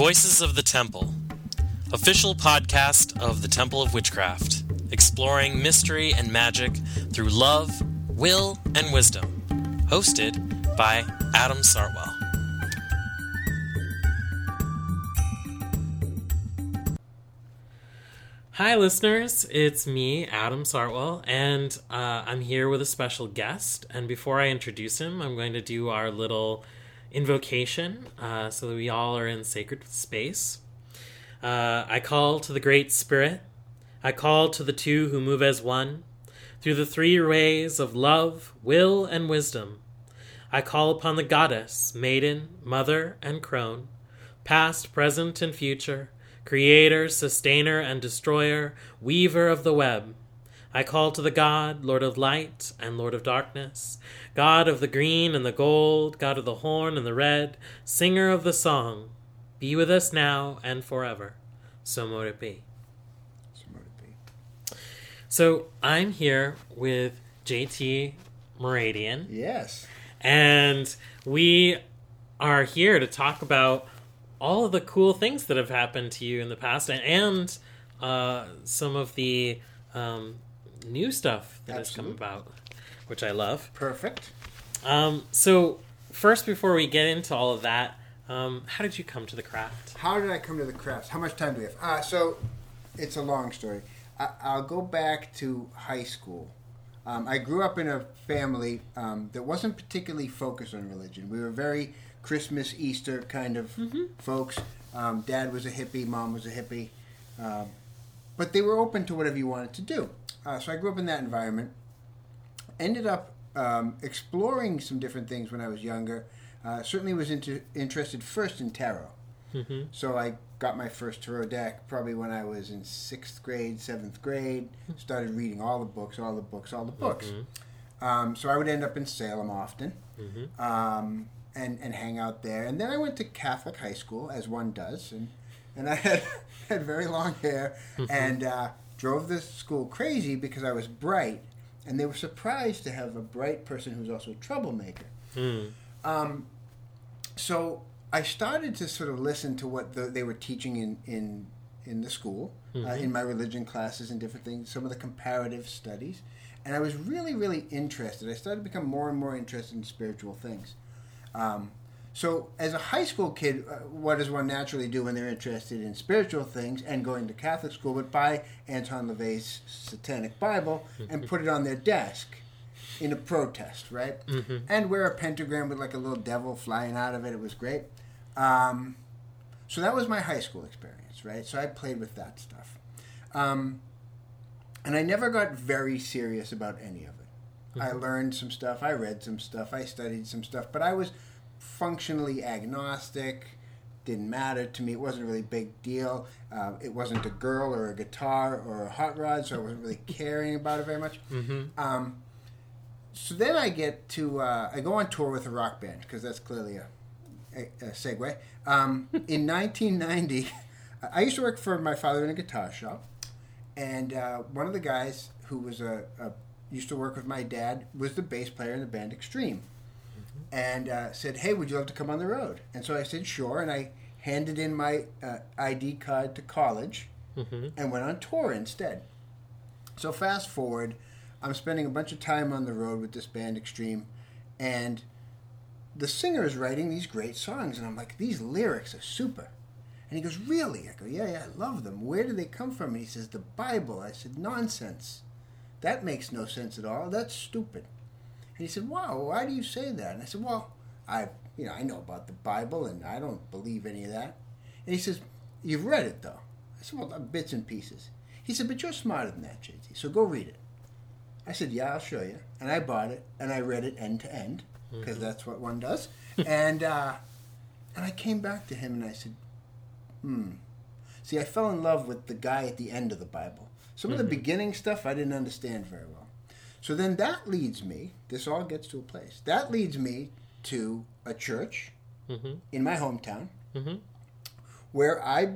Voices of the Temple, official podcast of the Temple of Witchcraft, exploring mystery and magic through love, will, and wisdom. Hosted by Adam Sartwell. Hi, listeners. It's me, Adam Sartwell, and uh, I'm here with a special guest. And before I introduce him, I'm going to do our little invocation uh, so that we all are in sacred space. Uh, I call to the Great Spirit. I call to the two who move as one through the three ways of love, will, and wisdom. I call upon the goddess, maiden, mother, and crone, past, present, and future, creator, sustainer, and destroyer, weaver of the web. I call to the God, Lord of light and Lord of darkness, God of the green and the gold, God of the horn and the red, singer of the song. Be with us now and forever. So mote it be. So mote it be. So I'm here with JT Moradian. Yes. And we are here to talk about all of the cool things that have happened to you in the past and, and uh, some of the um, new stuff that Absolutely. has come about, which I love. Perfect. Um, so, first, before we get into all of that, um, how did you come to the craft? How did I come to the craft? How much time do we have? Uh, so, it's a long story. I, I'll go back to high school. Um, I grew up in a family um, that wasn't particularly focused on religion. We were very Christmas, Easter kind of folks. Um, Dad was a hippie, mom was a hippie. Um, but they were open to whatever you wanted to do. Uh, so I grew up in that environment. Ended up um, exploring some different things when I was younger. Uh, certainly was into, interested first in tarot. Mm-hmm. So I got my first tarot deck probably when I was in sixth grade, seventh grade. Started reading all the books, all the books, all the books. Um, so I would end up in Salem often Mm-hmm. um, and and hang out there. And then I went to Catholic high school, as one does, and and I had had very long hair and uh, drove the school crazy because I was bright, and they were surprised to have a bright person who's also a troublemaker. Mm. Um, so I started to sort of listen to what the, they were teaching in in in the school, uh, in my religion classes and different things, some of the comparative studies, and I was really really interested. I started to become more and more interested in spiritual things. Um, so, as a high school kid, uh, what does one naturally do when they're interested in spiritual things and going to Catholic school? But buy Anton LaVey's Satanic Bible and put it on their desk in a protest, right? And wear a pentagram with like a little devil flying out of it. It was great. Um, so that was my high school experience, right? So I played with that stuff. Um, and I never got very serious about any of it. I learned some stuff, I read some stuff, I studied some stuff, but I was functionally agnostic. Didn't matter to me. It wasn't a really big deal. Uh, it wasn't a girl or a guitar or a hot rod, so I wasn't really caring about it very much. Mm-hmm. Um, so then I get to uh, I go on tour with a rock band because that's clearly a, a, a segue. Um, in 1990, I used to work for my father in a guitar shop, and uh, one of the guys who was a, a used to work with my dad was the bass player in the band Extreme, and uh, said, "Hey, would you love to come on the road?" And so I said, "Sure," and I handed in my uh, ID card to college Mm-hmm. and went on tour instead. So fast forward, I'm spending a bunch of time on the road with this band Extreme, and the singer is writing these great songs, and I'm like, these lyrics are super. And he goes, really? I go, yeah, yeah, I love them. Where do they come from? And he says, the Bible. I said, nonsense. That makes no sense at all. That's stupid. And he said, wow, why do you say that? And I said, well, I, you know, I know about the Bible, and I don't believe any of that. And he says, you've read it though. I said, well, bits and pieces. He said, but you're smarter than that, JT, so go read it. I said, yeah, I'll show you. And I bought it, and I read it end to end, because that's what one does. and, uh, and I came back to him, and I said, hmm. See, I fell in love with the guy at the end of the Bible. Some of the beginning stuff I didn't understand very well. So then that leads me, this all gets to a place, that leads me to a church Mm-hmm. in my hometown Mm-hmm. where I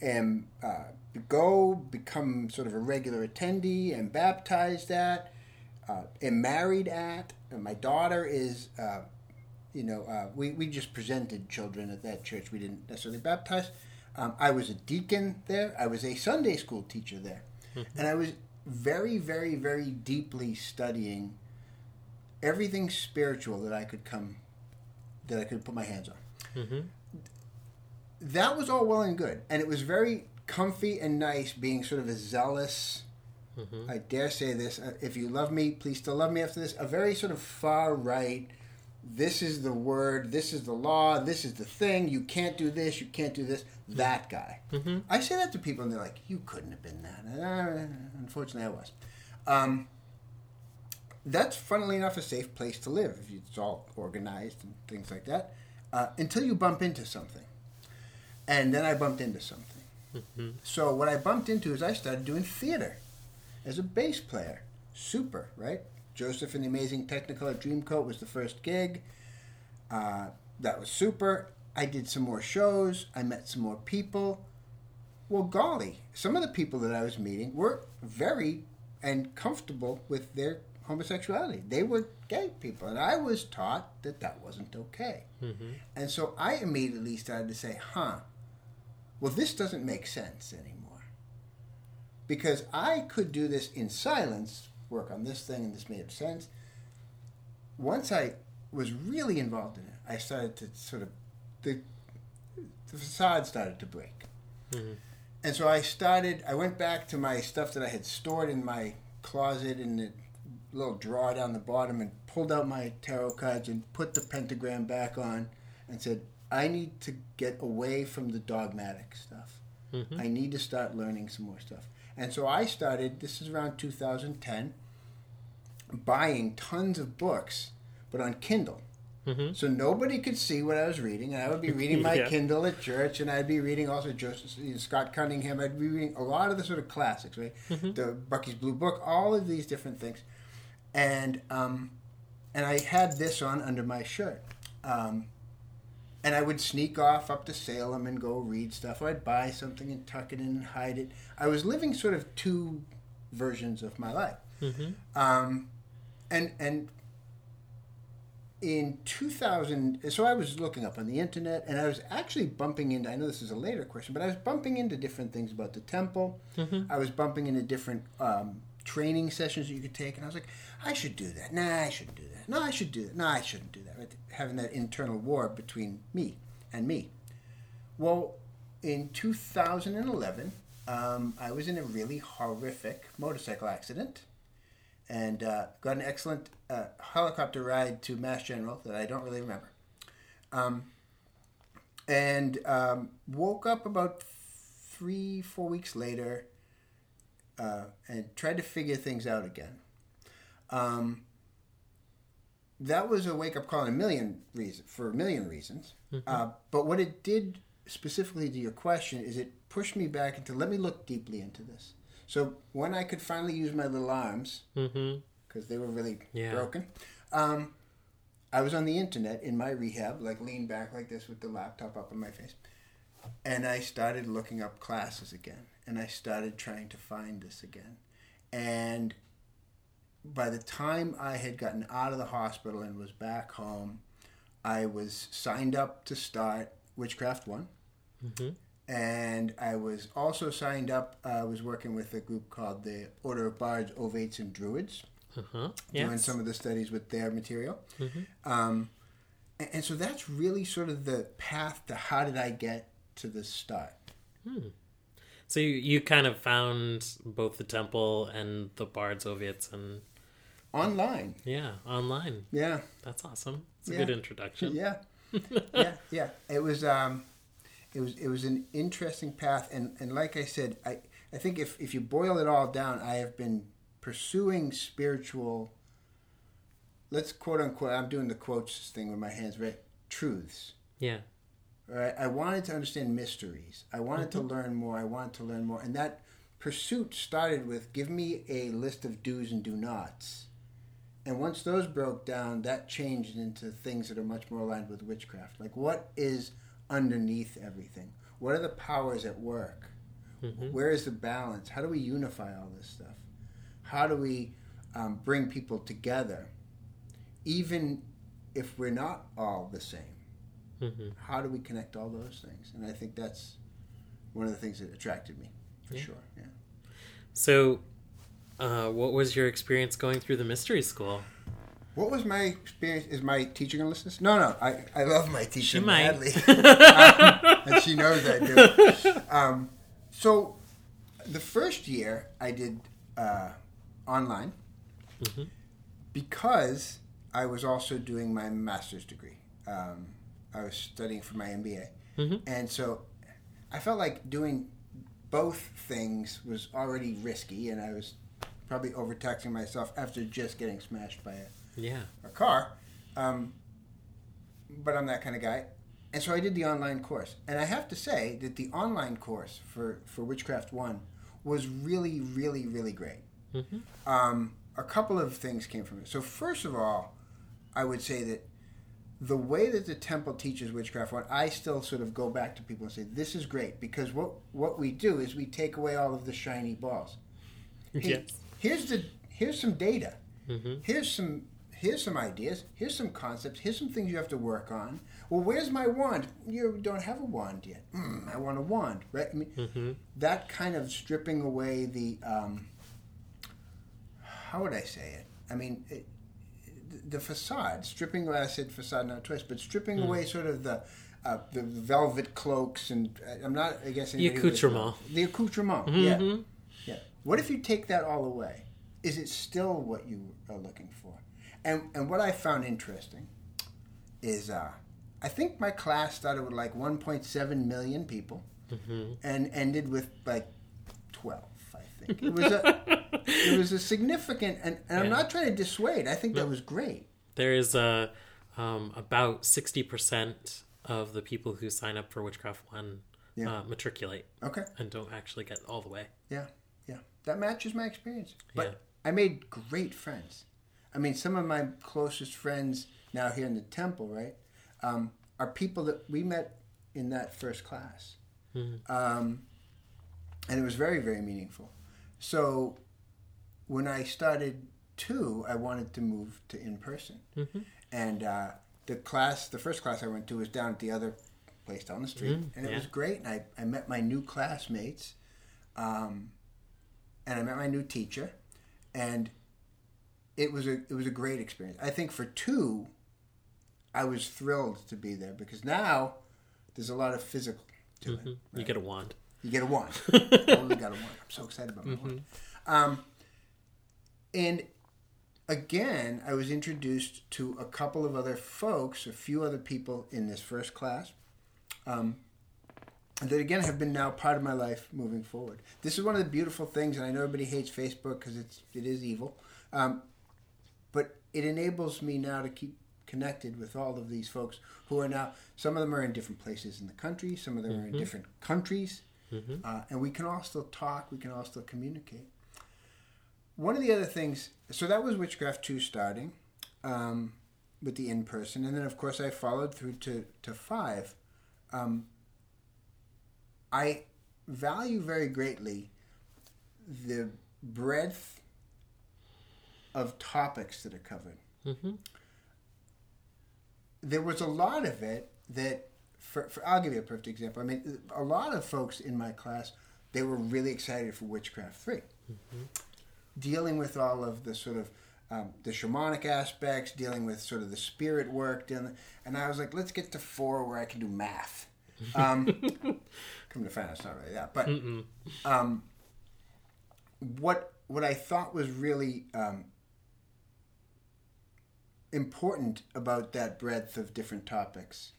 am uh, go become sort of a regular attendee and baptized at, uh, am married at. And my daughter is uh, you know, uh, we we just presented children at that church. We didn't necessarily baptize. Um, I was a deacon there. I was a Sunday school teacher there, and I was very, very, very deeply studying everything spiritual that I could come, that I could put my hands on. Mm-hmm. That was all well and good, and it was very comfy and nice being sort of a zealous. Mm-hmm. I dare say this: if you love me, please still love me after this. A very sort of far right. This is the word. This is the law. This is the thing. You can't do this. You can't do this. That guy. Mm-hmm. I say that to people, and they're like, "You couldn't have been that." Uh, unfortunately, I was. Um, that's, funnily enough, a safe place to live if it's all organized and things like that. Uh, until you bump into something, and then I bumped into something. Mm-hmm. So what I bumped into is I started doing theater as a bass player. Super, right? Joseph and the Amazing Technicolor Dreamcoat was the first gig. Uh, that was super. I did some more shows. I met some more people. Well, golly, some of the people that I was meeting were very and comfortable with their homosexuality. They were gay people, and I was taught that that wasn't okay. Mm-hmm. And so I immediately started to say, huh, well, this doesn't make sense anymore. Because I could do this in silence, work on this thing, and this made sense. Once I was really involved in it, I started to sort of, the, the facade started to break. Mm-hmm. And so I started, I went back to my stuff that I had stored in my closet in the little drawer down the bottom and pulled out my tarot cards and put the pentagram back on and said, I need to get away from the dogmatic stuff. Mm-hmm. I need to start learning some more stuff. And so I started, this is around 2010, buying tons of books, but on Kindle. Mm-hmm. So nobody could see what I was reading, and I would be reading my Yeah. Kindle at church, and I'd be reading also Joseph Scott Cunningham. I'd be reading a lot of the sort of classics, right? Mm-hmm. The Buckland's Blue Book, all of these different things, and um, and I had this on under my shirt, um, and I would sneak off up to Salem and go read stuff, or I'd buy something and tuck it in and hide it. I was living sort of two versions of my life. Mm-hmm. Um, and and in 2000, so I was looking up on the internet, and I was actually bumping into. I know this is a later question, but I was bumping into different things about the temple. Mm-hmm. I was bumping into different um, training sessions that you could take, and I was like, I should do that. Nah, I shouldn't do that. No, I should do that. No, I shouldn't do that. Right? Having that internal war between me and me. Well, in 2011, um, I was in a really horrific motorcycle accident and uh, got an excellent uh, helicopter ride to Mass General that I don't really remember. Um, and um, woke up about three, four weeks later uh, and tried to figure things out again. Um, that was a wake up call in a million reasons for a million reasons. Uh, but what it did specifically to your question is it pushed me back into let me look deeply into this. So when I could finally use my little arms Mm-hmm. because they were really Yeah. broken, um, I was on the internet in my rehab, like leaned back like this with the laptop up in my face, and I started looking up classes again, and I started trying to find this again, and by the time I had gotten out of the hospital and was back home, I was signed up to start Witchcraft One Mm-hmm. and I was also signed up. I was working with a group called the Order of Bards, Ovates, and Druids, Uh-huh. doing some of the studies with their material. Mhm. Um, and, and so that's really sort of the path to how did I get to this start. So you, you kind of found both the temple and the Bard's Ovates and Online, yeah, online. yeah, That's awesome. It's a Yeah. good introduction. yeah, yeah, yeah. It was, um, it was, it was an interesting path, and and like I said, I I think if if you boil it all down, I have been pursuing spiritual. Let's quote unquote. I'm doing the quotes thing with my hands, right? Truths. Yeah. Right? I wanted to understand mysteries. I wanted to learn more. I wanted to learn more, and that pursuit started with give me a list of do's and do nots. And once those broke down, that changed into things that are much more aligned with witchcraft. Like, what is underneath everything? What are the powers at work? Mhm. Where is the balance? How do we unify all this stuff? How do we um, bring people together? Even if we're not all the same, hmm how do we connect all those things? And I think that's one of the things that attracted me for Yeah. sure. Yeah. So, uh, what was your experience going through the mystery school? What was my experience? Is my teacher listen? to? No, no. I, I love my teacher She might. madly, Um, and she knows I do. Um, so, the first year I did uh, online Mhm. because I was also doing my master's degree. Um, I was studying for my MBA, Mhm. and so I felt like doing both things was already risky, and I was probably overtaxing myself after just getting smashed by a Yeah. a car. Um, but I'm that kind of guy. And so I did the online course. And I have to say that the online course for, for Witchcraft 1 was really, really, really great. hmm Um, a couple of things came from it. So, first of all, I would say that the way that the temple teaches Witchcraft 1, I still sort of go back to people and say, this is great. Because what, what we do is we take away all of the shiny balls. Yes. Here's, the, here's some data. Hmm here's some here's some ideas. Here's some concepts. Here's some things you have to work on. Well where's my wand? You don't have a wand yet. Mm, i want a wand right? I mean, hmm that kind of stripping away the um, how would i say it? I mean it, the facade stripping away i said facade not twice but stripping away sort of the uh, the velvet cloaks and uh, i'm not i guess The anybody who doesn't know- accoutrement. the accoutrement yeah hmm yeah. What if you take that all away? Is it still what you are looking for? And and what I found interesting is uh, I think my class started with like 1.7 million people hmm and ended with like 12. I think it was a it was a significant and, and I'm not trying to dissuade. I think that was great. There is a um, about sixty percent of the people who sign up for Witchcraft One Yeah. uh, matriculate Okay. and don't actually get all the way. Yeah, yeah. That matches my experience. But Yeah. I made great friends. I mean, some of my closest friends now here in the temple, right, um, are people that we met in that first class. Mhm. Um, and it was very, very meaningful. So when I started two, I wanted to move to in person. Mhm. And uh, the class, the first class I went to was down at the other place down the street. Mm, and it yeah. was great. And I, I met my new classmates. Um, and I met my new teacher. And it was a it was a great experience. I think for two, I was thrilled to be there because now there's a lot of physical to Mhm. it. You get a wand. You get a wand. totally got a wand. I'm so excited about my wand. Um, and again, I was introduced to a couple of other folks, a few other people in this first class, um, that again have been now part of my life moving forward. This is one of the beautiful things, and I know everybody hates Facebook because it's it is evil, um, but it enables me now to keep connected with all of these folks who are now. Some of them are in different places in the country. Some of them are in different countries. Mhm. Uh, and we can all still talk, we can all still communicate. One of the other things, so that was Witchcraft 2 starting um, with the in person. And then, of course, I followed through to, to 5. Um, I value very greatly the breadth of topics that are covered hmm there was a lot of it that for, for I'll give you a perfect example. I mean, a lot of folks in my class they were really excited for Witchcraft 3 dealing with all of the sort of um, the shamanic aspects, dealing with sort of the spirit work, dealing, and I was like, let's get to four where I can do math. Um, come to find out, it's not really that, but um, what what I thought was really um, important about that breadth of different topics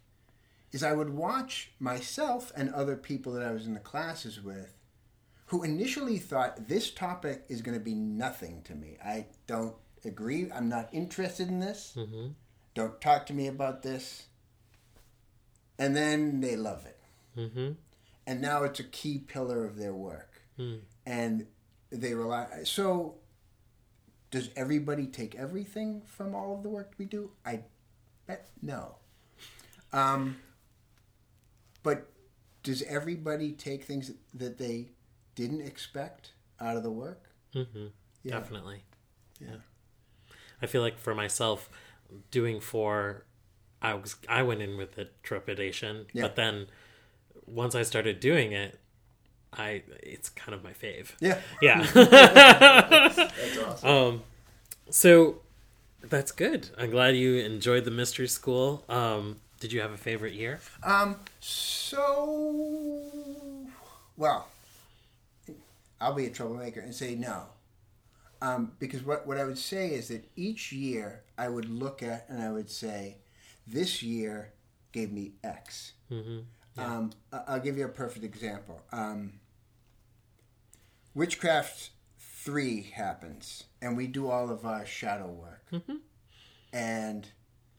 is I would watch myself and other people that I was in the classes with who initially thought this topic is going to be nothing to me. I don't agree. I'm not interested in this. Mhm. Don't talk to me about this. And then they love it Mhm. and now it's a key pillar of their work Mm. and they rely so does everybody take everything from all of the work we do i bet no um, but does everybody take things that they didn't expect out of the work Mhm. Yeah. Definitely. Yeah. I feel like for myself, doing four I was I went in with the trepidation, Yeah. but then once I started doing it, I it's kind of my fave. Yeah. Yeah. That's awesome. um, so that's good. I'm glad you enjoyed the mystery school. Um, did you have a favorite year? Um. So, well, I'll be a troublemaker and say no, um, because what what I would say is that each year I would look at and I would say, this year gave me X. Mm-hmm. Um, I- I'll give you a perfect example. Um, Witchcraft three happens, and we do all of our shadow work. And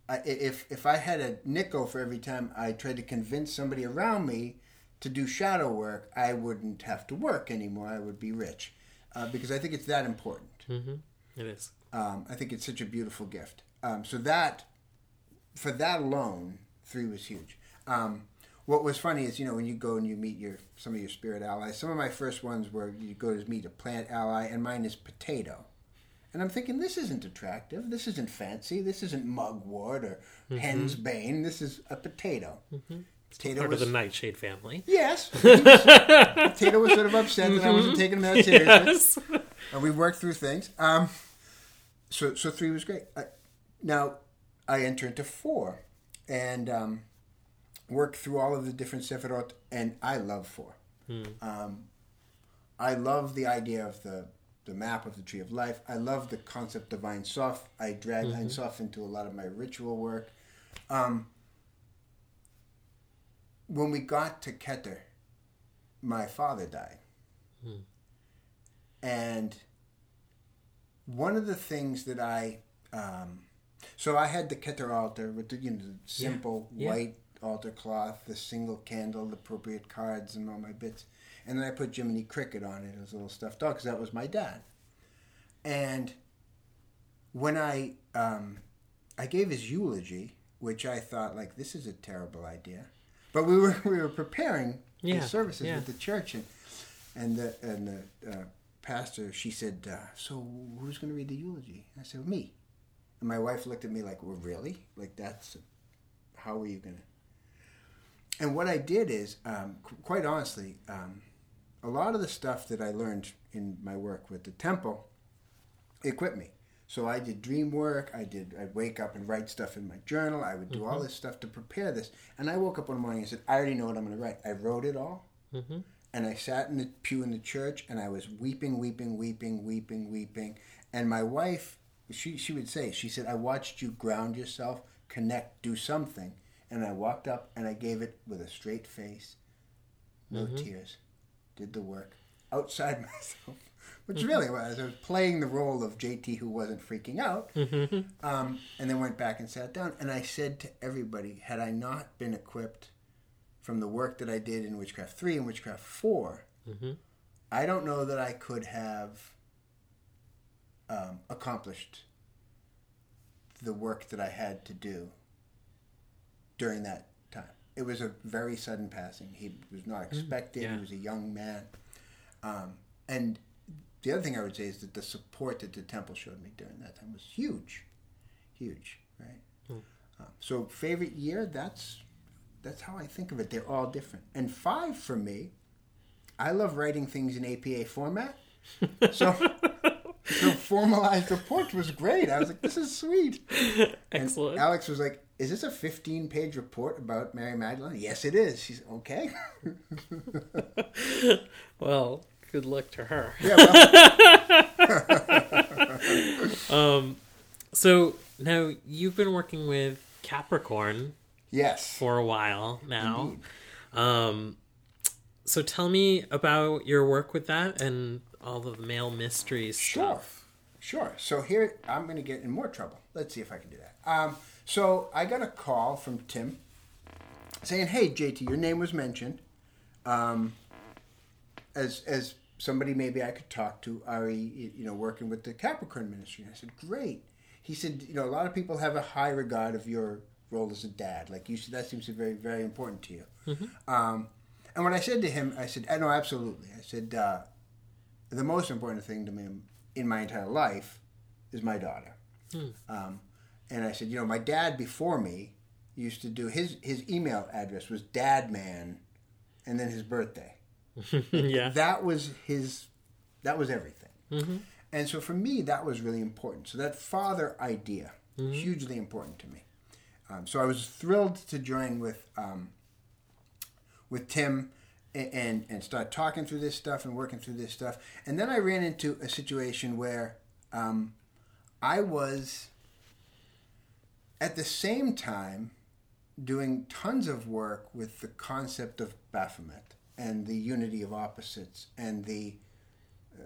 I, i- if if I had a nickel for every time I tried to convince somebody around me to do shadow work, I wouldn't have to work anymore. I would be rich, uh, because I think it's that important. Mm-hmm. It is. Um, I think it's such a beautiful gift. Um, so that, for that alone, three was huge. Um, what was funny is, you know, when you go and you meet your some of your spirit allies. Some of my first ones were you go to meet a plant ally, and mine is potato. And I'm thinking, this isn't attractive. This isn't fancy. This isn't mugwort or henbane. This is a potato. Potato Part was of the Nightshade family. yes. potato was sort of upset that I wasn't taking him that seriously. Yes. And we worked through things. Um, so so three was great. I, now I enter into four, and um, work through all of the different sephirot, and I love four. Um, I love the idea of the the map of the tree of life. I love the concept of Ein Sof. I drag Ein Sof into a lot of my ritual work. Um, when we got to Keter, my father died. And one of the things that I, um, so I had the Keter altar with the you know the simple yeah. white altar cloth, the single candle, the appropriate cards, and all my bits. And then I put Jiminy Cricket on it as a little stuffed dog because that was my dad. And when I um, I gave his eulogy, which I thought like this is a terrible idea, but we were we were preparing Yeah, the services yeah. with the church and and the and the uh, pastor she said uh, so who's going to read the eulogy I said me and my wife looked at me like well really like that's how are you going to and what I did is um, qu- quite honestly um, a lot of the stuff that I learned in my work with the temple equipped me so I did dream work. I did. I'd wake up and write stuff in my journal. I would do all this stuff to prepare this. And I woke up one morning and said, "I already know what I'm going to write." I wrote it all, Mm-hmm. and I sat in the pew in the church, and I was weeping, weeping, weeping, weeping, weeping. And my wife, she she would say, she said, "I watched you ground yourself, connect, do something." And I walked up and I gave it with a straight face, no tears, did the work outside myself, which really was. I was playing the role of JT who wasn't freaking out, um, and then went back and sat down. And I said to everybody, had I not been equipped from the work that I did in Witchcraft 3 and Witchcraft 4, Mhm. I don't know that I could have um, accomplished the work that I had to do during that time. It was a very sudden passing. He was not expected. yeah. He was a young man. Um, and the other thing I would say is that the support that the temple showed me during that time was huge, huge, right? Um, so favorite year, that's that's how I think of it. They're all different. And five for me, I love writing things in APA format. So the formalized report was great. I was like, this is sweet. And Excellent. Alex was like, is this a 15 page report about Mary Magdalene? Yes, it is. She's okay. well, good luck to her. yeah, well, Um, so now you've been working with Capricorn yes. for a while now. Indeed. Um, so tell me about your work with that and all of the male mysteries Sure. stuff. Sure. So here, I'm going to get in more trouble. Let's see if I can do that. Um, so I got a call from Tim saying, "Hey, JT, your name was mentioned um, as as somebody maybe I could talk to. Are you know working with the Capricorn Ministry?" And I said, "Great." He said, "You know, a lot of people have a high regard of your role as a dad. Like you said, that seems to be very very important to you." Um, and when I said to him, I said, "I know absolutely." I said, uh, "The most important thing to me in my entire life is my daughter." Um, and I said, you know, my dad before me, used to do his his email address was dadman and then his birthday yeah. that was his that was everything Mm-hmm. and so for me that was really important so that father idea Mm-hmm. hugely important to me um, so i was thrilled to join with um, with tim and and start talking through this stuff and working through this stuff. And then i ran into a situation where um, i was at the same time doing tons of work with the concept of Baphomet and the unity of opposites and the uh,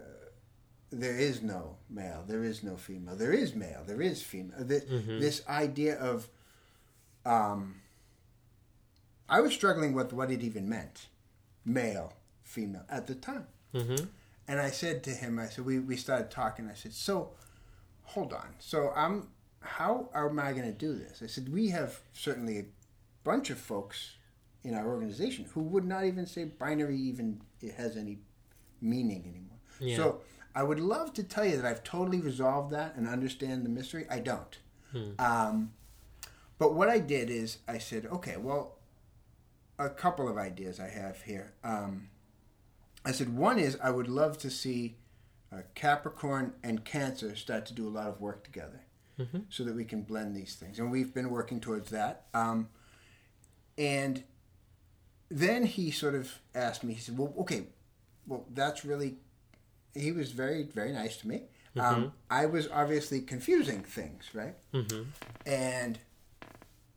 there is no male, there is no female, there is male, there is female. This, this idea of um, I was struggling with what it even meant, male, female, at the time. Mm-hmm. And I said to him, I said, we, we started talking. I said, so hold on. So I'm, how am I going to do this? I said, we have certainly a bunch of folks in our organization who would not even say binary even it has any meaning anymore. Yeah. So I would love to tell you that I've totally resolved that and understand the mystery. I don't. Um, but what I did is I said, okay, well, a couple of ideas I have here. Um, I said one is I would love to see uh, Capricorn and Cancer start to do a lot of work together, so that we can blend these things, and we've been working towards that. Um, and then he sort of asked me. He said, "Well, okay, well that's really." He was very very nice to me. Um, I was obviously confusing things, right? Mm-hmm. And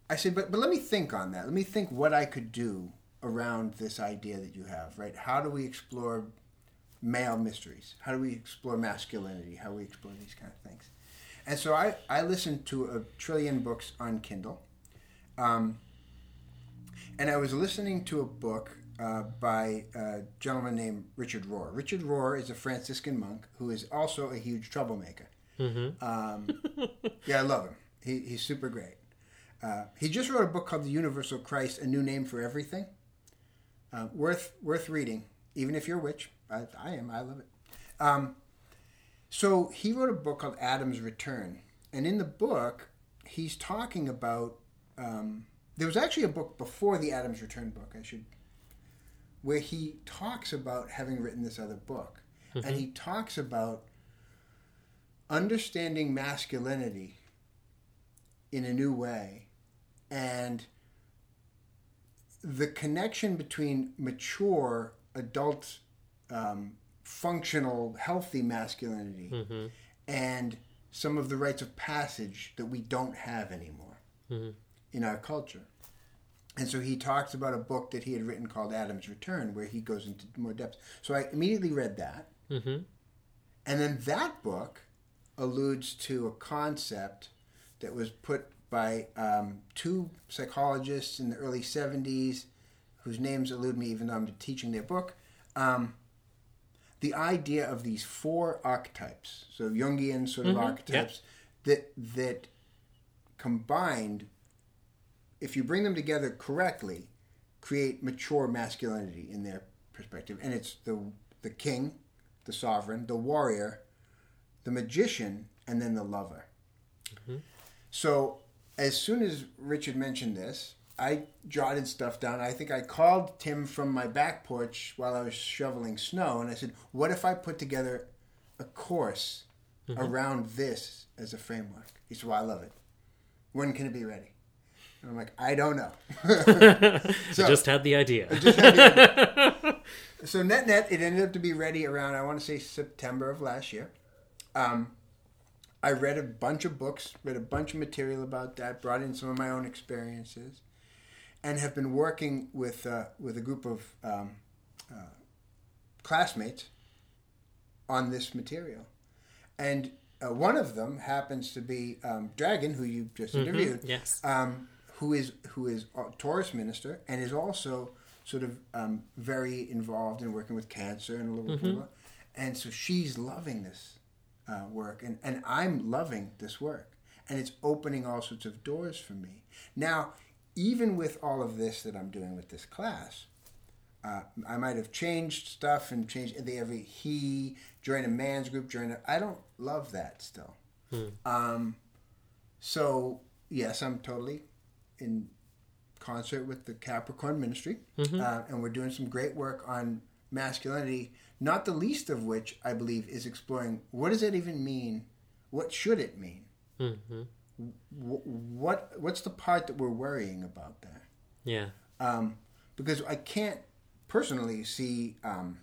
I said, but but let me think on that. Let me think what I could do around this idea that you have, right? How do we explore male mysteries? How do we explore masculinity? How do we explore these kind of things? And so I, I listened to a trillion books on Kindle. Um, and I was listening to a book uh, by a gentleman named Richard Rohr. Richard Rohr is a Franciscan monk who is also a huge troublemaker. Mm-hmm. Um, yeah, I love him. He, he's super great. Uh, he just wrote a book called The Universal Christ: A New Name for Everything. Uh, worth worth reading, even if you're a witch. I, I am. I love it. Um, so he wrote a book called Adam's Return, and in the book, he's talking about. Um, there was actually a book before the Adam's Return book. I should, where he talks about having written this other book, and he talks about understanding masculinity in a new way and the connection between mature adult um, functional healthy masculinity Mm-hmm. and some of the rites of passage that we don't have anymore Mhm. in our culture and so he talks about a book that he had written called adam's return where he goes into more depth so i immediately read that Mm-hmm. and then that book alludes to a concept that was put by um, two psychologists in the early 70s, whose names elude me even though I'm teaching their book. Um, the idea of these four archetypes, so Jungian sort of Mhm, archetypes, that that combined, if you bring them together correctly, create mature masculinity in their perspective. And it's the the king, the sovereign, the warrior, the magician, and then the lover. So as soon as Richard mentioned this, I jotted stuff down. I think I called Tim from my back porch while I was shoveling snow, and I said, "What if I put together a course around this as a framework?" He said, "Well, I love it. When can it be ready?" And I'm like, "I don't know." So- I just had the idea. just had the idea. so net net, it ended up to be ready around I want to say September of last year. Um, I read a bunch of books, read a bunch of material about that, brought in some of my own experiences, and have been working with uh, with a group of um, uh, classmates on this material, and uh, one of them happens to be um, Dragon, who you just interviewed yes. um, who is who is a Taurus minister and is also sort of um, very involved in working with cancer and a little blah. and so she's loving this uh, work and, and I'm loving this work and it's opening all sorts of doors for me now even with all of this that I'm doing with this class uh, I might have changed stuff and changed the every he join a man's group join a I don't love that still um, so yes, I'm totally in concert with the Capricorn Ministry, Mm-hmm. uh, and we're doing some great work on masculinity. Not the least of which I believe is exploring what does that even mean? What should it mean? hmm Wh- What what's the part that we're worrying about there? Yeah. um, because I can't personally see. Um,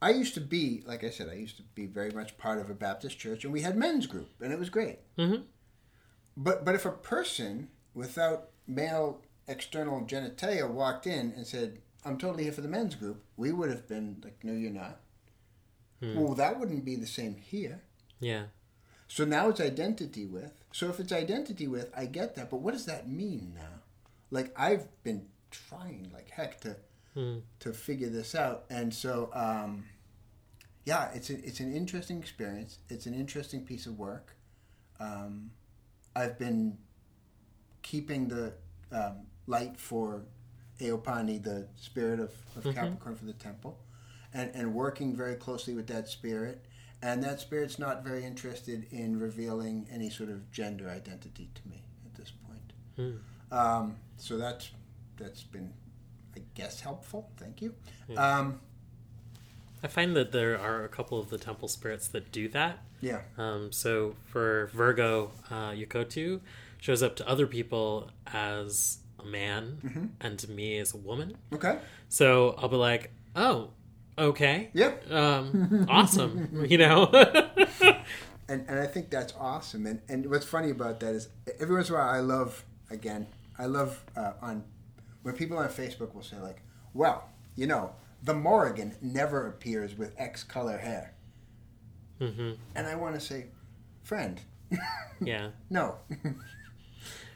I used to be, like I said, I used to be very much part of a Baptist church, and we had men's group, and it was great. hmm But but if a person without male external genitalia walked in and said, "I'm totally here for the men's group," we would have been like, "No, you're not." Well, that wouldn't be the same here. Yeah. So now it's identity with. So if it's identity with, I get that. But what does that mean now? Like I've been trying like heck to Hmm. to figure this out, and so um, yeah, it's a, it's an interesting experience. It's an interesting piece of work. Um, I've been keeping the um, light for Eopani, the spirit of, of Capricorn for the temple, and, and working very closely with that spirit. And that spirit's not very interested in revealing any sort of gender identity to me at this point. Hmm. Um, so that's that's been, I guess, helpful. Thank you. Yeah. Um, I find that there are a couple of the temple spirits that do that. yeah. Um, so for Virgo, uh, Yokotu shows up to other people as a man Mm-hmm. and to me as a woman. Okay. So I'll be like, oh, okay. Yep. Um, awesome. You know? and and I think that's awesome. And and what's funny about that is every once in a while I love again I love uh, on when people on Facebook will say like, well, you know, the Morrigan never appears with X color hair, hmm and I want to say, friend, Yeah. no,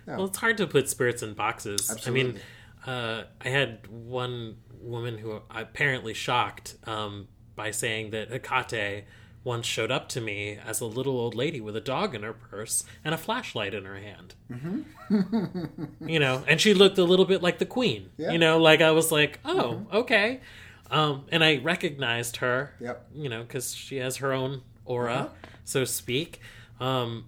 No. Well, it's hard to put spirits in boxes. I mean, uh, I had one woman who apparently shocked um, by saying that Hecate once showed up to me as a little old lady with a dog in her purse and a flashlight in her hand. Mm-hmm. you know, and she looked a little bit like the queen. Yeah. You know, like I was like, oh, okay. Um, and I recognized her. Yep. You know, because she has her own aura, Uh-huh. so to speak. Um,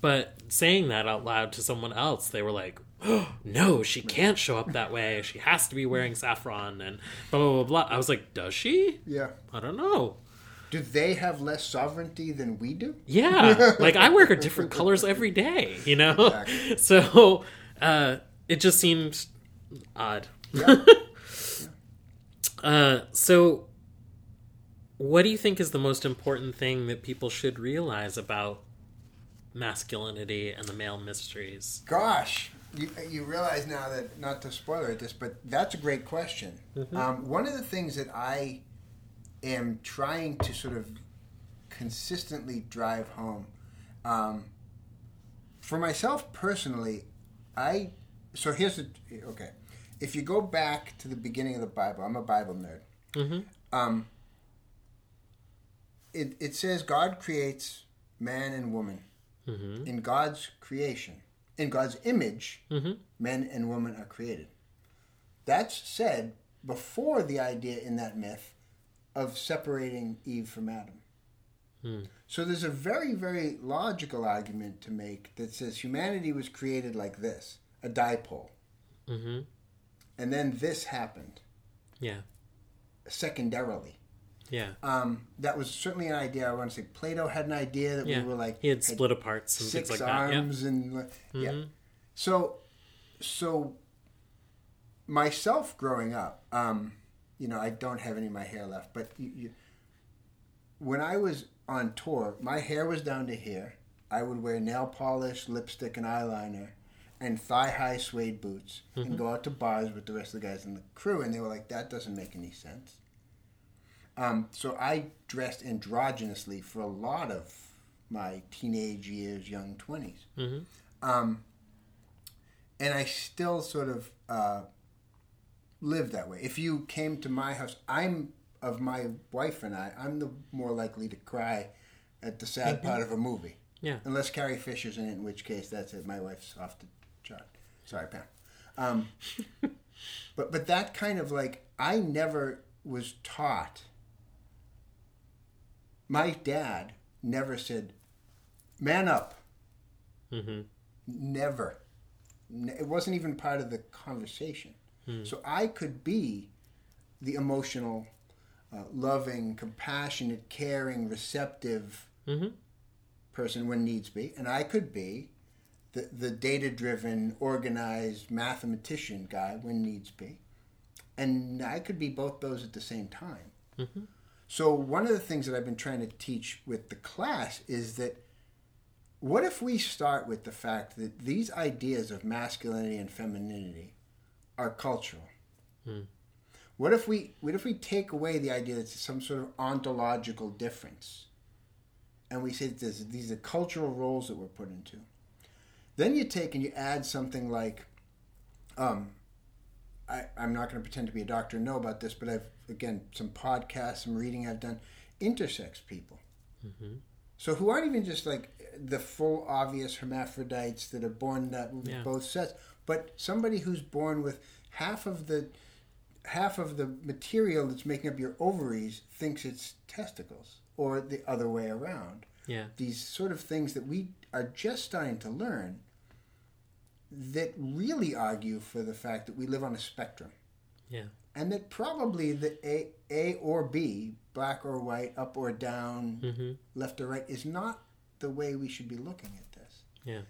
but saying that out loud to someone else, they were like, oh, "No, she can't show up that way. She has to be wearing saffron and blah blah blah blah." I was like, "Does she? yeah. I don't know." Do they have less sovereignty than we do? Yeah, like I wear her different colors every day, you know. Exactly. So uh, it just seemed odd. Yeah. Uh, so, what do you think is the most important thing that people should realize about masculinity and the male mysteries? Gosh, you, you realize now that not to spoiler it, this, but that's a great question. Um, one of the things that I am trying to sort of consistently drive home, um, for myself personally, I so here's the okay. If you go back to the beginning of the Bible, I'm a Bible nerd. Mm-hmm. Um, it, it says God creates man and woman Mm-hmm. in God's creation, in God's image, Mm-hmm. men and women are created. That's said before the idea in that myth of separating Eve from Adam. Hmm. So there's a very, very logical argument to make that says humanity was created like this a dipole. Mm-hmm. And then this happened Yeah. secondarily. Yeah. Um, that was certainly an idea. I want to say Plato had an idea that Yeah. we were like He had split apart and six like that. Yeah. arms and like- yeah. So, so myself growing up, um, you know, I don't have any of my hair left, but you, you, when I was on tour, my hair was down to here. I would wear nail polish, lipstick, and eyeliner, and thigh-high suede boots, and go out to bars with the rest of the guys in the crew, and they were like, "That doesn't make any sense." Um, so I dressed androgynously for a lot of my teenage years, young twenties. Mhm. Um, and I still sort of uh, live that way. If you came to my house, I'm of my wife and I. I'm the more likely to cry at the sad part of a movie, Yeah. unless Carrie Fisher's in it, in which case that's it. My wife's off the chart. Sorry, Pam. Um, but but that kind of like I never was taught. My dad never said, "Man up." Mm-hmm. Never. It wasn't even part of the conversation. So I could be the emotional, uh, loving, compassionate, caring, receptive Mhm. person when needs be, and I could be the, the data driven, organized mathematician guy when needs be. And I could be both those at the same time. So, one of the things that I've been trying to teach with the class is that what if we start with the fact that these ideas of masculinity and femininity are cultural? What if we what if we take away the idea that it's some sort of ontological difference, and we say that there's, these are cultural roles that we're put into? Then you take and you add something like, um, I, I'm not going to pretend to be a doctor and know about this, but I've again some podcasts, some reading I've done, intersex people. Mm-hmm. So who aren't even just like the full obvious hermaphrodites that are born that with Yeah. both sets, but somebody who's born with half of the half of the material that's making up your ovaries thinks it's testicles, or the other way around. Yeah. These sort of things that we are just starting to learn that really argue for the fact that we live on a spectrum Yeah. And that probably the A, A or B, black or white, up or down, Mhm. left or right, is not the way we should be looking at this. Yeah.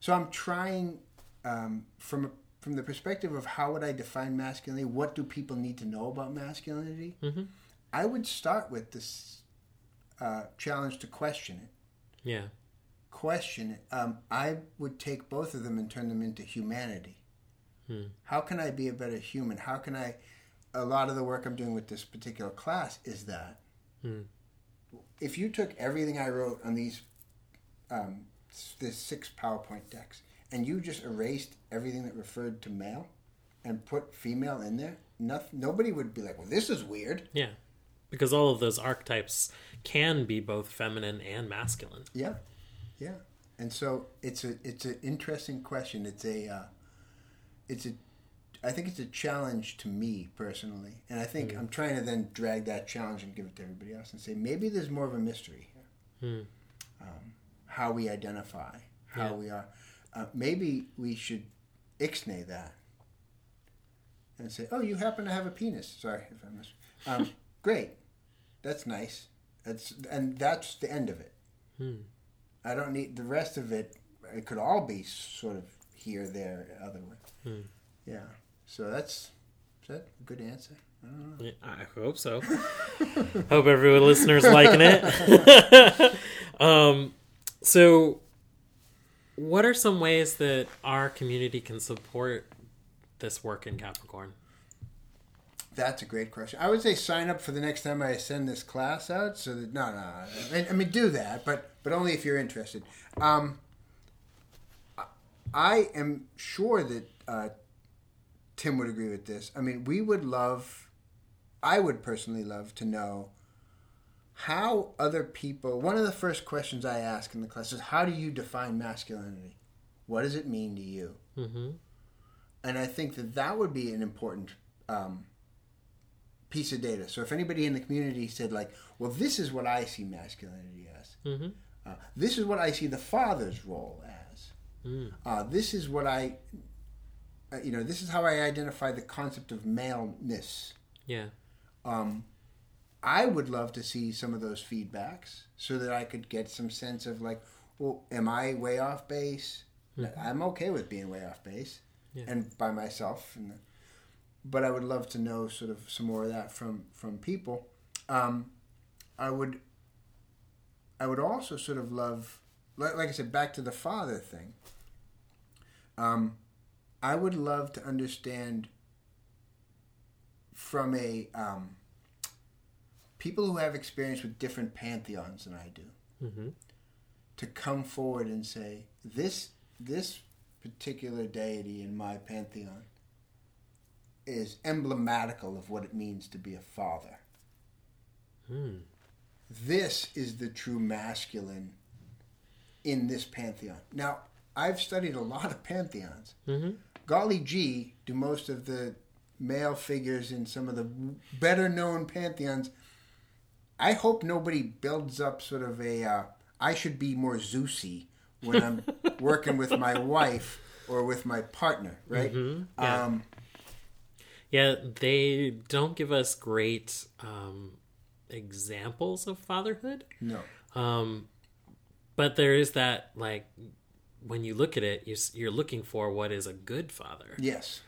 So I'm trying um, from a, from the perspective of how would I define masculinity? What do people need to know about masculinity? Mhm. I would start with this uh, challenge to question it. Yeah. Question it. Um, I would take both of them and turn them into humanity. Hmm. How can I be a better human? How can I? A lot of the work I'm doing with this particular class is that Hmm. if you took everything I wrote on these um, this six PowerPoint decks and you just erased everything that referred to male and put female in there, nothing, nobody would be like, "Well, this is weird." Yeah. Because all of those archetypes can be both feminine and masculine. Yeah, yeah. And so it's a it's an interesting question. It's a uh, it's a I think it's a challenge to me personally, and I think I'm trying to then drag that challenge and give it to everybody else and say maybe there's more of a mystery here. Hmm. Um, how we identify, how Yeah. we are. Uh, maybe we should ixnay that and say, "Oh, you happen to have a penis." Sorry if I missed. Um, great, that's nice. That's and that's the end of it. Hmm. I don't need the rest of it. It could all be sort of here, there, other way. Hmm. Yeah. So that's is that a good answer? I don't know. Yeah, I hope so. hope everyone listener's liking it. um, so, what are some ways that our community can support this work in Capricorn? That's a great question. I would say sign up for the next time I send this class out. So that no, no, I mean, I mean do that, but but only if you're interested. Um, I- am sure that uh, Tim would agree with this. I mean, we would love, I would personally love to know how other people. One of the first questions I ask in the class is, "How do you define masculinity? What does it mean to you?" Mm-hmm. and I think that that would be an important um, piece of data. So if anybody in the community said like, "Well, this is what I see masculinity as. Mm-hmm. Uh, this is what I see the father's role as. Mm. Uh, this is what I, uh, you know, this is how I identify the concept of maleness." Yeah. Um, I would love to see some of those feedbacks so that I could get some sense of like, well, am I way off base? I'm okay with being way off base Yeah. and by myself. And but I would love to know sort of some more of that from from people. Um, I would. I would also sort of love, like, like I said, back to the father thing. Um, I would love to understand from a um, people who have experience with different pantheons than I do Mm-hmm. to come forward and say this this particular deity in my pantheon is emblematical of what it means to be a father. Mm. This is the true masculine in this pantheon. Now, I've studied a lot of pantheons. Mm-hmm. Golly gee, do most of the male figures in some of the better known pantheons. I hope nobody builds up sort of a uh, I should be more Zeusy when I'm working with my wife or with my partner, right? Mhm, yeah. Um, Yeah, they don't give us great um, examples of fatherhood. no. Um, but there is that like when you look at it, you're, you're looking for what is a good father, Yes.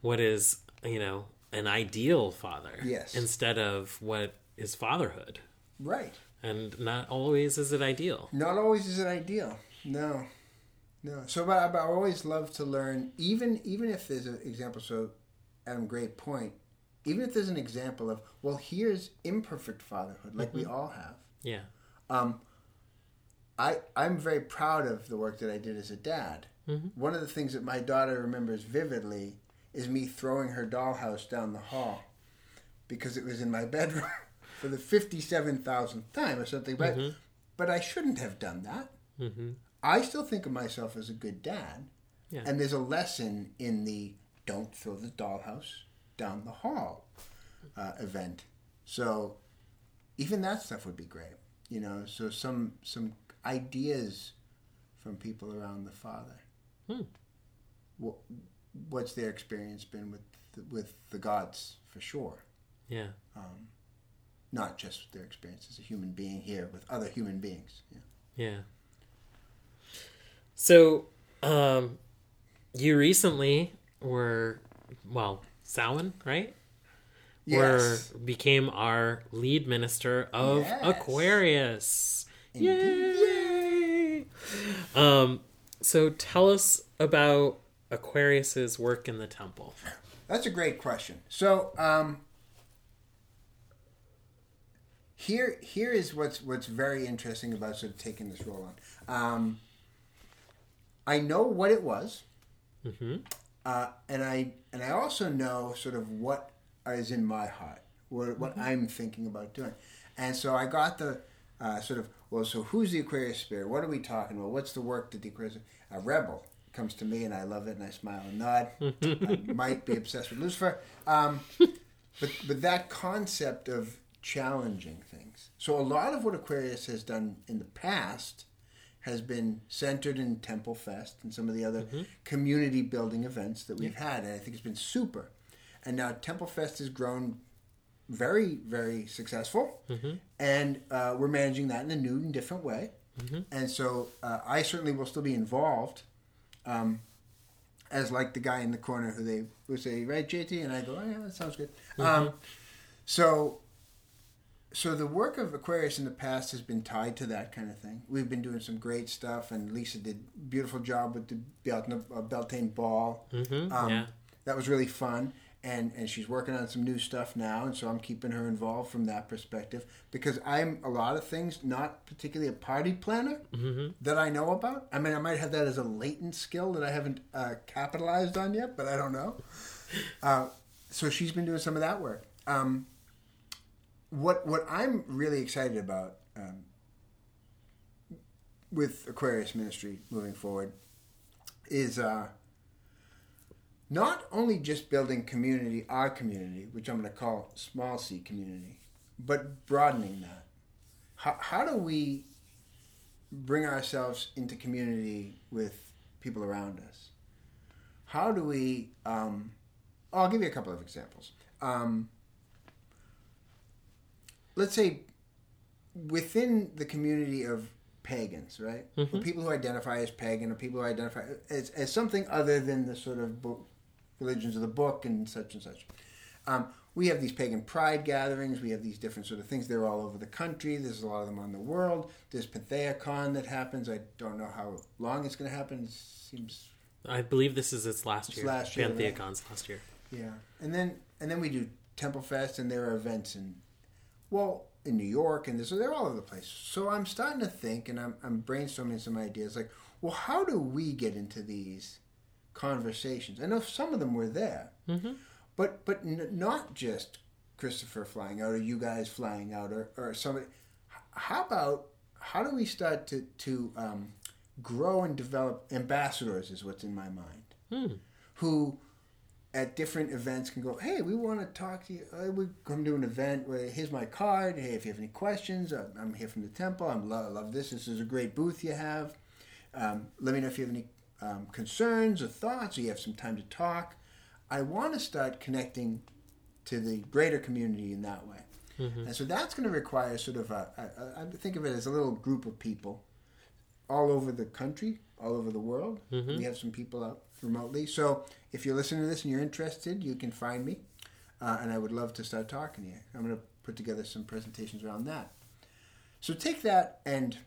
what is you know an ideal father, Yes. instead of what is fatherhood, Right. and not always is it ideal. Not always is it ideal. No. No. So, but, but I always love to learn, even even if there's an example. So, Adam, great point. Even if there's an example of, well, here's imperfect fatherhood, like we all have. Yeah, Um, I I'm very proud of the work that I did as a dad. Mhm. One of the things that my daughter remembers vividly is me throwing her dollhouse down the hall because it was in my bedroom for the fifty seven thousandth time or something. But Mhm. but I shouldn't have done that. hmm I still think of myself as a good dad, Yeah. and there's a lesson in the "don't throw the dollhouse down the hall" uh, event. So even that stuff would be great, you know. So some some ideas from people around the father. Hmm. What, what's their experience been with the, with the gods for sure? yeah. Um, not just their experience as a human being here with other human beings. Yeah. Yeah. So, um, you recently were, well, Samhain, right? Yes. Were became our lead minister of Yes. Aquarius. Indeed. Yay! Um, so tell us about Aquarius's work in the temple. That's a great question. So, um, here, here is what's what's very interesting about sort of taking this role on. Um, I know what it was, mm-hmm. uh, and I and I also know sort of what is in my heart, what, what I'm thinking about doing, and so I got the uh, sort of well. So who's the Aquarius spirit? What are we talking about? What's the work that the Aquarius? A rebel comes to me, and I love it, and I smile and nod. I might be obsessed with Lucifer, um, but but that concept of challenging things. So a lot of what Aquarius has done in the past has been centered in Temple Fest and some of the other community building events that we've had, and I think it's been super. And now Temple Fest has grown very, very successful, and uh, we're managing that in a new and different way. And so uh, I certainly will still be involved, um, as like the guy in the corner who they would say, "Right, JT," and I go, "Oh yeah, that sounds good." Um, so so the work of Aquarius in the past has been tied to that kind of thing. We've been doing some great stuff, and Lisa did a beautiful job with the Belt- uh, Beltane Ball. hmm Um, yeah. That was really fun, and and she's working on some new stuff now, and so I'm keeping her involved from that perspective because I'm a lot of things not particularly a party planner hmm that I know about. I mean, I might have that as a latent skill that I haven't uh, capitalized on yet, but I don't know. Uh, so she's been doing some of that work. Um, what what I'm really excited about um, with Aquarius Ministry moving forward is uh, not only just building community, our community, which I'm going to call small C community, but broadening that. How, how do we bring ourselves into community with people around us? How do we? Um, I'll give you a couple of examples. Um, let's say within the community of pagans, right? Or people who identify as pagan, or people who identify as, as something other than the sort of book, religions of the book and such and such. Um, we have these pagan pride gatherings. We have these different sort of things. They're all over the country. There's a lot of them on the world. There's PantheaCon that happens. I don't know how long it's going to happen. It seems I believe this is its last It's year. last year, right? Last year. Yeah, and then and then we do Temple Fest, and there are events in, well, in New York, and so they're all over the place. So I'm starting to think, and I'm I'm brainstorming some ideas, like, well, how do we get into these conversations? I know some of them were there, hmm but but n- not just Christopher flying out, or you guys flying out, or or somebody. How about how do we start to to um, grow and develop ambassadors? Is what's in my mind Hmm. who at different events can go, hey, we want to talk to you. Uh, we come to an event where here's my card. Hey, if you have any questions, uh, I'm here from the temple. I'm lo- I love this. This is a great booth you have. Um, let me know if you have any um, concerns or thoughts, or you have some time to talk, I want to start connecting to the greater community in that way. And so that's going to require sort of a, a, a, I think of it as a little group of people all over the country, all over the world. We have some people out remotely. So if you're listening to this and you're interested, you can find me. Uh, and I would love to start talking to you. I'm going to put together some presentations around that. So take that and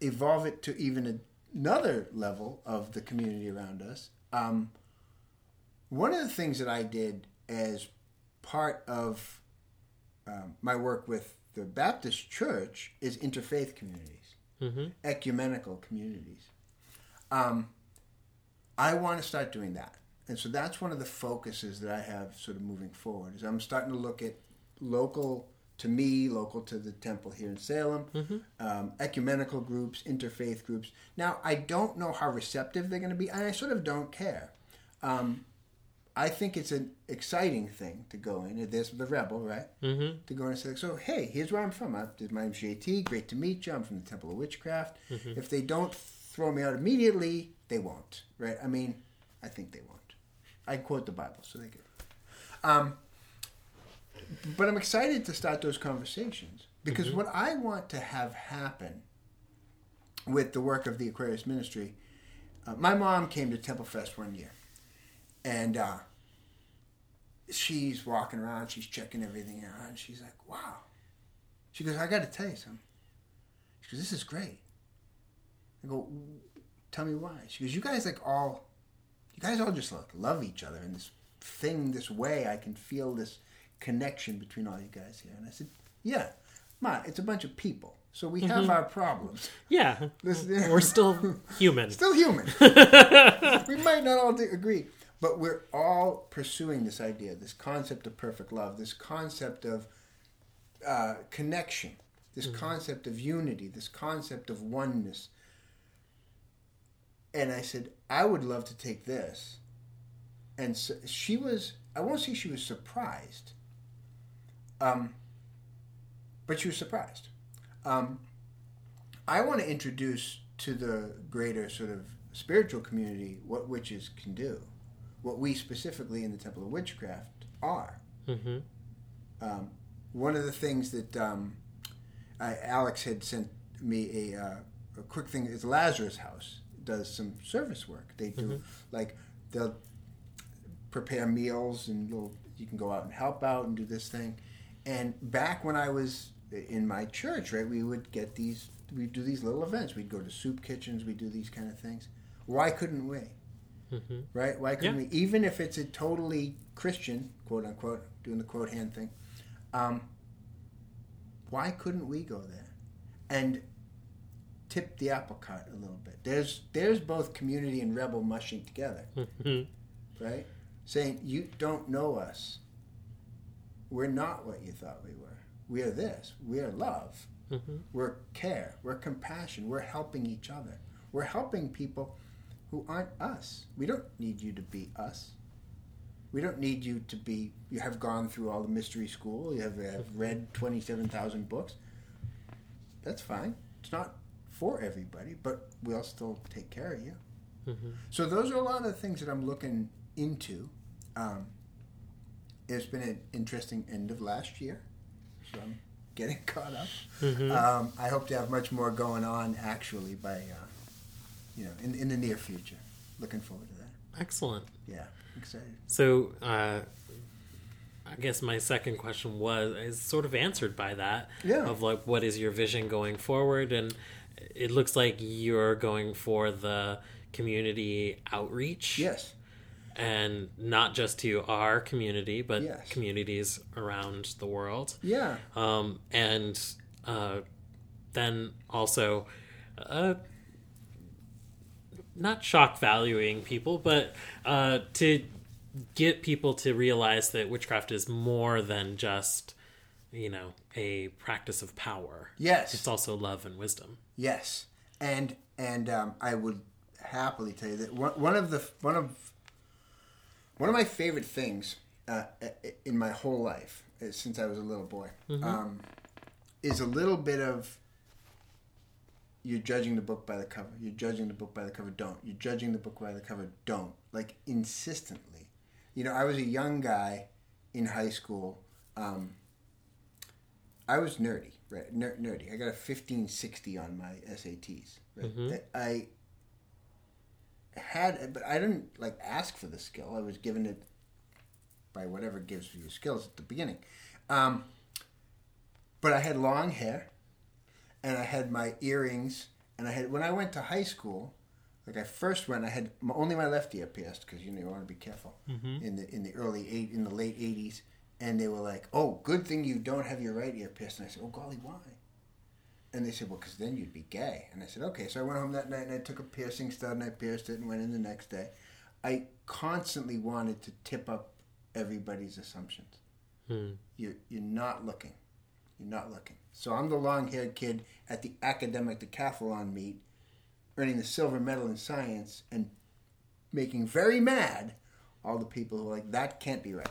evolve it to even another level of the community around us. Um, one of the things that I did as part of um, my work with the Baptist Church is interfaith communities, Mhm. ecumenical communities. Um, I want to start doing that, and so that's one of the focuses that I have sort of moving forward. Is I'm starting to look at local to me, local to the temple here in Salem, um, ecumenical groups, interfaith groups. Now, I don't know how receptive they're going to be, and I sort of don't care. Um, I think it's an exciting thing to go in. There's the rebel, right? Mm-hmm. To go in and say, so hey, here's where I'm from. I'm, my name's JT. Great to meet you. I'm from the Temple of Witchcraft. If they don't throw me out immediately, they won't, right? I mean, I think they won't. I quote the Bible, so they could. Um, but I'm excited to start those conversations because what I want to have happen with the work of the Aquarius Ministry, uh, my mom came to Temple Fest one year, and uh, she's walking around, she's checking everything out, and she's like, "Wow." She goes, "I got to tell you something." She goes, "This is great." I go, "Tell me why?" She goes, "You guys like all, you guys all just like love each other in this thing, this way. I can feel this connection between all you guys here." And I said, "Yeah, Ma, it's a bunch of people, so we have our problems. Yeah. This- We're still human. Still human. we might not all agree, but we're all pursuing this idea, this concept of perfect love, this concept of uh, connection, this concept of unity, this concept of oneness. And I said, I would love to take this. And so she was, I won't say she was surprised, um, but she was surprised. Um, I want to introduce to the greater sort of spiritual community what witches can do, what we specifically in the Temple of Witchcraft are. Mm-hmm. Um, one of the things that um, I, Alex had sent me a, uh, a quick thing is Lazarus House does some service work. They do like they'll prepare meals and little, you can go out and help out and do this thing. And back when I was in my church, right, we would get these, we'd do these little events. We'd go to soup kitchens. we'd do these kind of things. Why couldn't we? Mm-hmm. right? Why couldn't we? Even if it's a totally Christian, quote unquote, doing the quote hand thing, um, why couldn't we go there and tip the apple cart a little bit? There's there's both community and rebel mushing together, Mm-hmm. right? Saying you don't know us. We're not what you thought we were. We are this. We are love. Mm-hmm. We're care. We're compassion. We're helping each other. We're helping people who aren't us. We don't need you to be us. We don't need you to be. You have gone through all the mystery school. You have, have read twenty-seven thousand books. That's fine. It's not for everybody, but we'll still take care of you. Mm-hmm. So those are a lot of the things that I'm looking into. Um, it's been an interesting end of last year, so I'm getting caught up. Mm-hmm. Um, I hope to have much more going on actually by, uh, you know, in, in the near future. Looking forward to that. Excellent. Yeah, excited. So, uh, I guess my second question was is sort of answered by that. Yeah. Of like, what is your vision going forward? And it looks like you're going for the community outreach. Yes. And not just to our community, but Yes. communities around the world. Yeah. Um, and uh, then also, uh, not shock valuing people, but uh, to get people to realize that witchcraft is more than just, you know, a practice of power. Yes. It's also love and wisdom. Yes, and and um, I would happily tell you that one, one of the one of one of my favorite things uh, in my whole life uh, since I was a little boy um, is a little bit of you're judging the book by the cover. You're judging the book by the cover. Don't. You're judging the book by the cover. Don't. Like insistently. You know, I was a young guy in high school. Um, I was nerdy, right? Ner- nerdy. I got a 1560 on my SATs. Right? Mhm. I had, but I didn't like ask for the skill. I was given it by whatever gives you skills at the beginning. Um, but I had long hair, and I had my earrings, and I had when I went to high school, like I first went, I had m- only my left ear pierced because you know you want to be careful Mhm. in the in the early eight in the late eighties, and they were like, "Oh, good thing you don't have your right ear pierced." And I said, "Oh golly, why?" And they said, "Well, because then you'd be gay." And I said, "Okay." So I went home that night and I took a piercing stud and I pierced it and went in the next day. I constantly wanted to tip up everybody's assumptions. Hmm. You're you're not looking. You're not looking. So I'm the long-haired kid at the academic decathlon meet, earning the silver medal in science and making very mad all the people who are like that can't be right.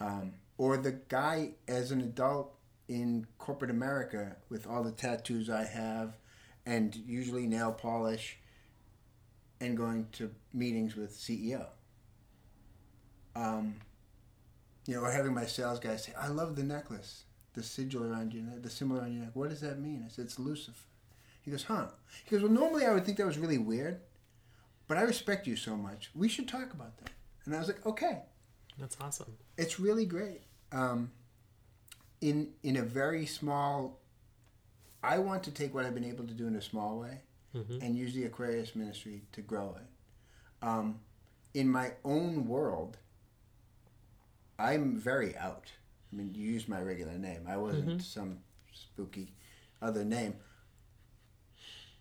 Um, or the guy as an adult in corporate America with all the tattoos I have, and usually nail polish, and going to meetings with CEO. Um, you know, or having my sales guy say, "I love the necklace, the sigil around your neck, the symbol around your neck. What does that mean?" I said, "It's Lucifer." He goes, "Huh?" He goes, "Well, normally I would think that was really weird, but I respect you so much. We should talk about that." And I was like, "Okay." That's awesome. It's really great. Um, in in a very small, I want to take what I've been able to do in a small way Mhm. and use the Aquarius ministry to grow it. Um, in my own world, I'm very out. I mean, you used my regular name. I wasn't Mhm. some spooky other name.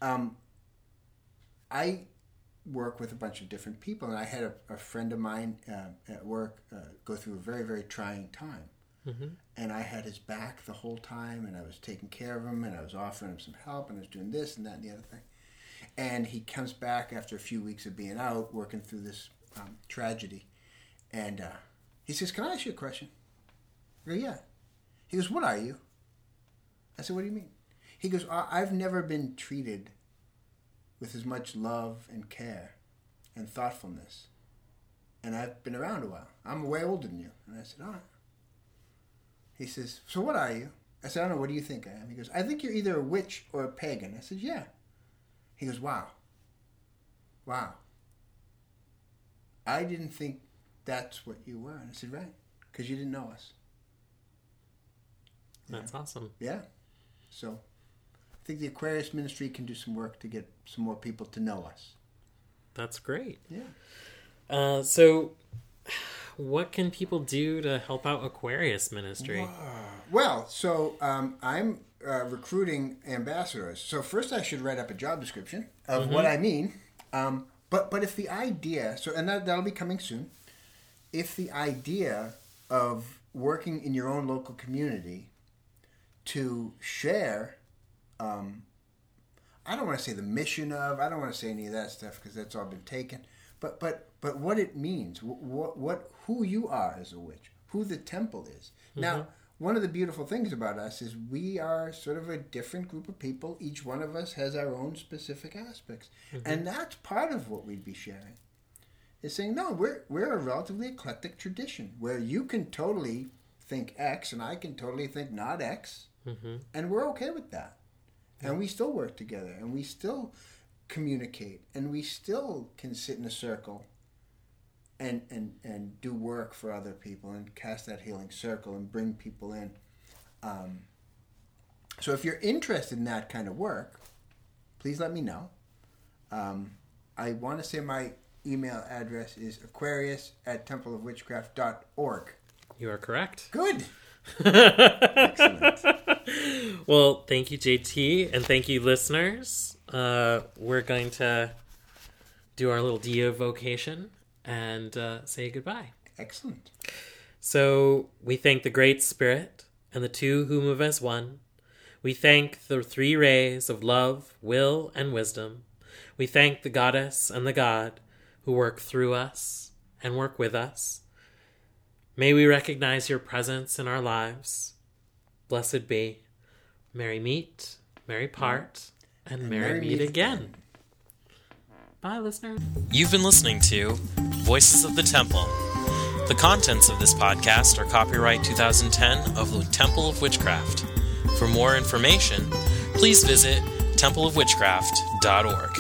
Um, I work with a bunch of different people, and I had a, a friend of mine uh, at work uh, go through a very, very trying time. Mhm. And I had his back the whole time, and I was taking care of him, and I was offering him some help, and I was doing this and that and the other thing. And he comes back after a few weeks of being out, working through this um, tragedy, and uh, he says, "Can I ask you a question?" I go, "Yeah." He goes, "What are you?" I said, "What do you mean?" He goes, "I- "I've never been treated with as much love and care and thoughtfulness, and I've been around a while. I'm way older than you." And I said, "All right." He says, "So what are you?" I said, "I don't know. What do you think I am?" He goes, "I think you're either a witch or a pagan." I said, "Yeah." He goes, "Wow, wow." I didn't think that's what you were. And I said, "Right, because you didn't know us." That's awesome. Yeah. So, I think the Aquarius Ministry can do some work to get some more people to know us. That's great. Yeah. Uh, so, what can people do to help out Aquarius Ministry? Well, so um, I'm uh, recruiting ambassadors. So first, I should write up a job description of what I mean. Um, but but if the idea, so and that that'll be coming soon. If the idea of working in your own local community to share, um, I don't want to say the mission of, I don't want to say any of that stuff because that's all been taken. But but but what it means, what what who you are as a witch, who the temple is. Now, one of the beautiful things about us is we are sort of a different group of people. Each one of us has our own specific aspects, and that's part of what we'd be sharing. Is saying no, we're we're a relatively eclectic tradition where you can totally think X and I can totally think not X, hmm and we're okay with that. And we still work together, and we still communicate, and we still can sit in a circle and and and do work for other people and cast that healing circle and bring people in. Um, so if you're interested in that kind of work, please let me know. Um, I want to say my email address is aquarius at templeofwitchcraft.org. You are correct. Good. Excellent. well, thank you, JT, and thank you, listeners. Uh, we're going to do our little devocation and uh, say goodbye. Excellent. So we thank the Great Spirit and the two who move as one. We thank the three rays of love, will, and wisdom. We thank the goddess and the god who work through us and work with us. May we recognize your presence in our lives. Blessed be. Merry meet, merry part. And, merry, meet, again. Bye, listener. You've been listening to Voices of the Temple. The contents of this podcast are copyright 2010 of the Temple of Witchcraft. For more information, please visit templeofwitchcraft.org.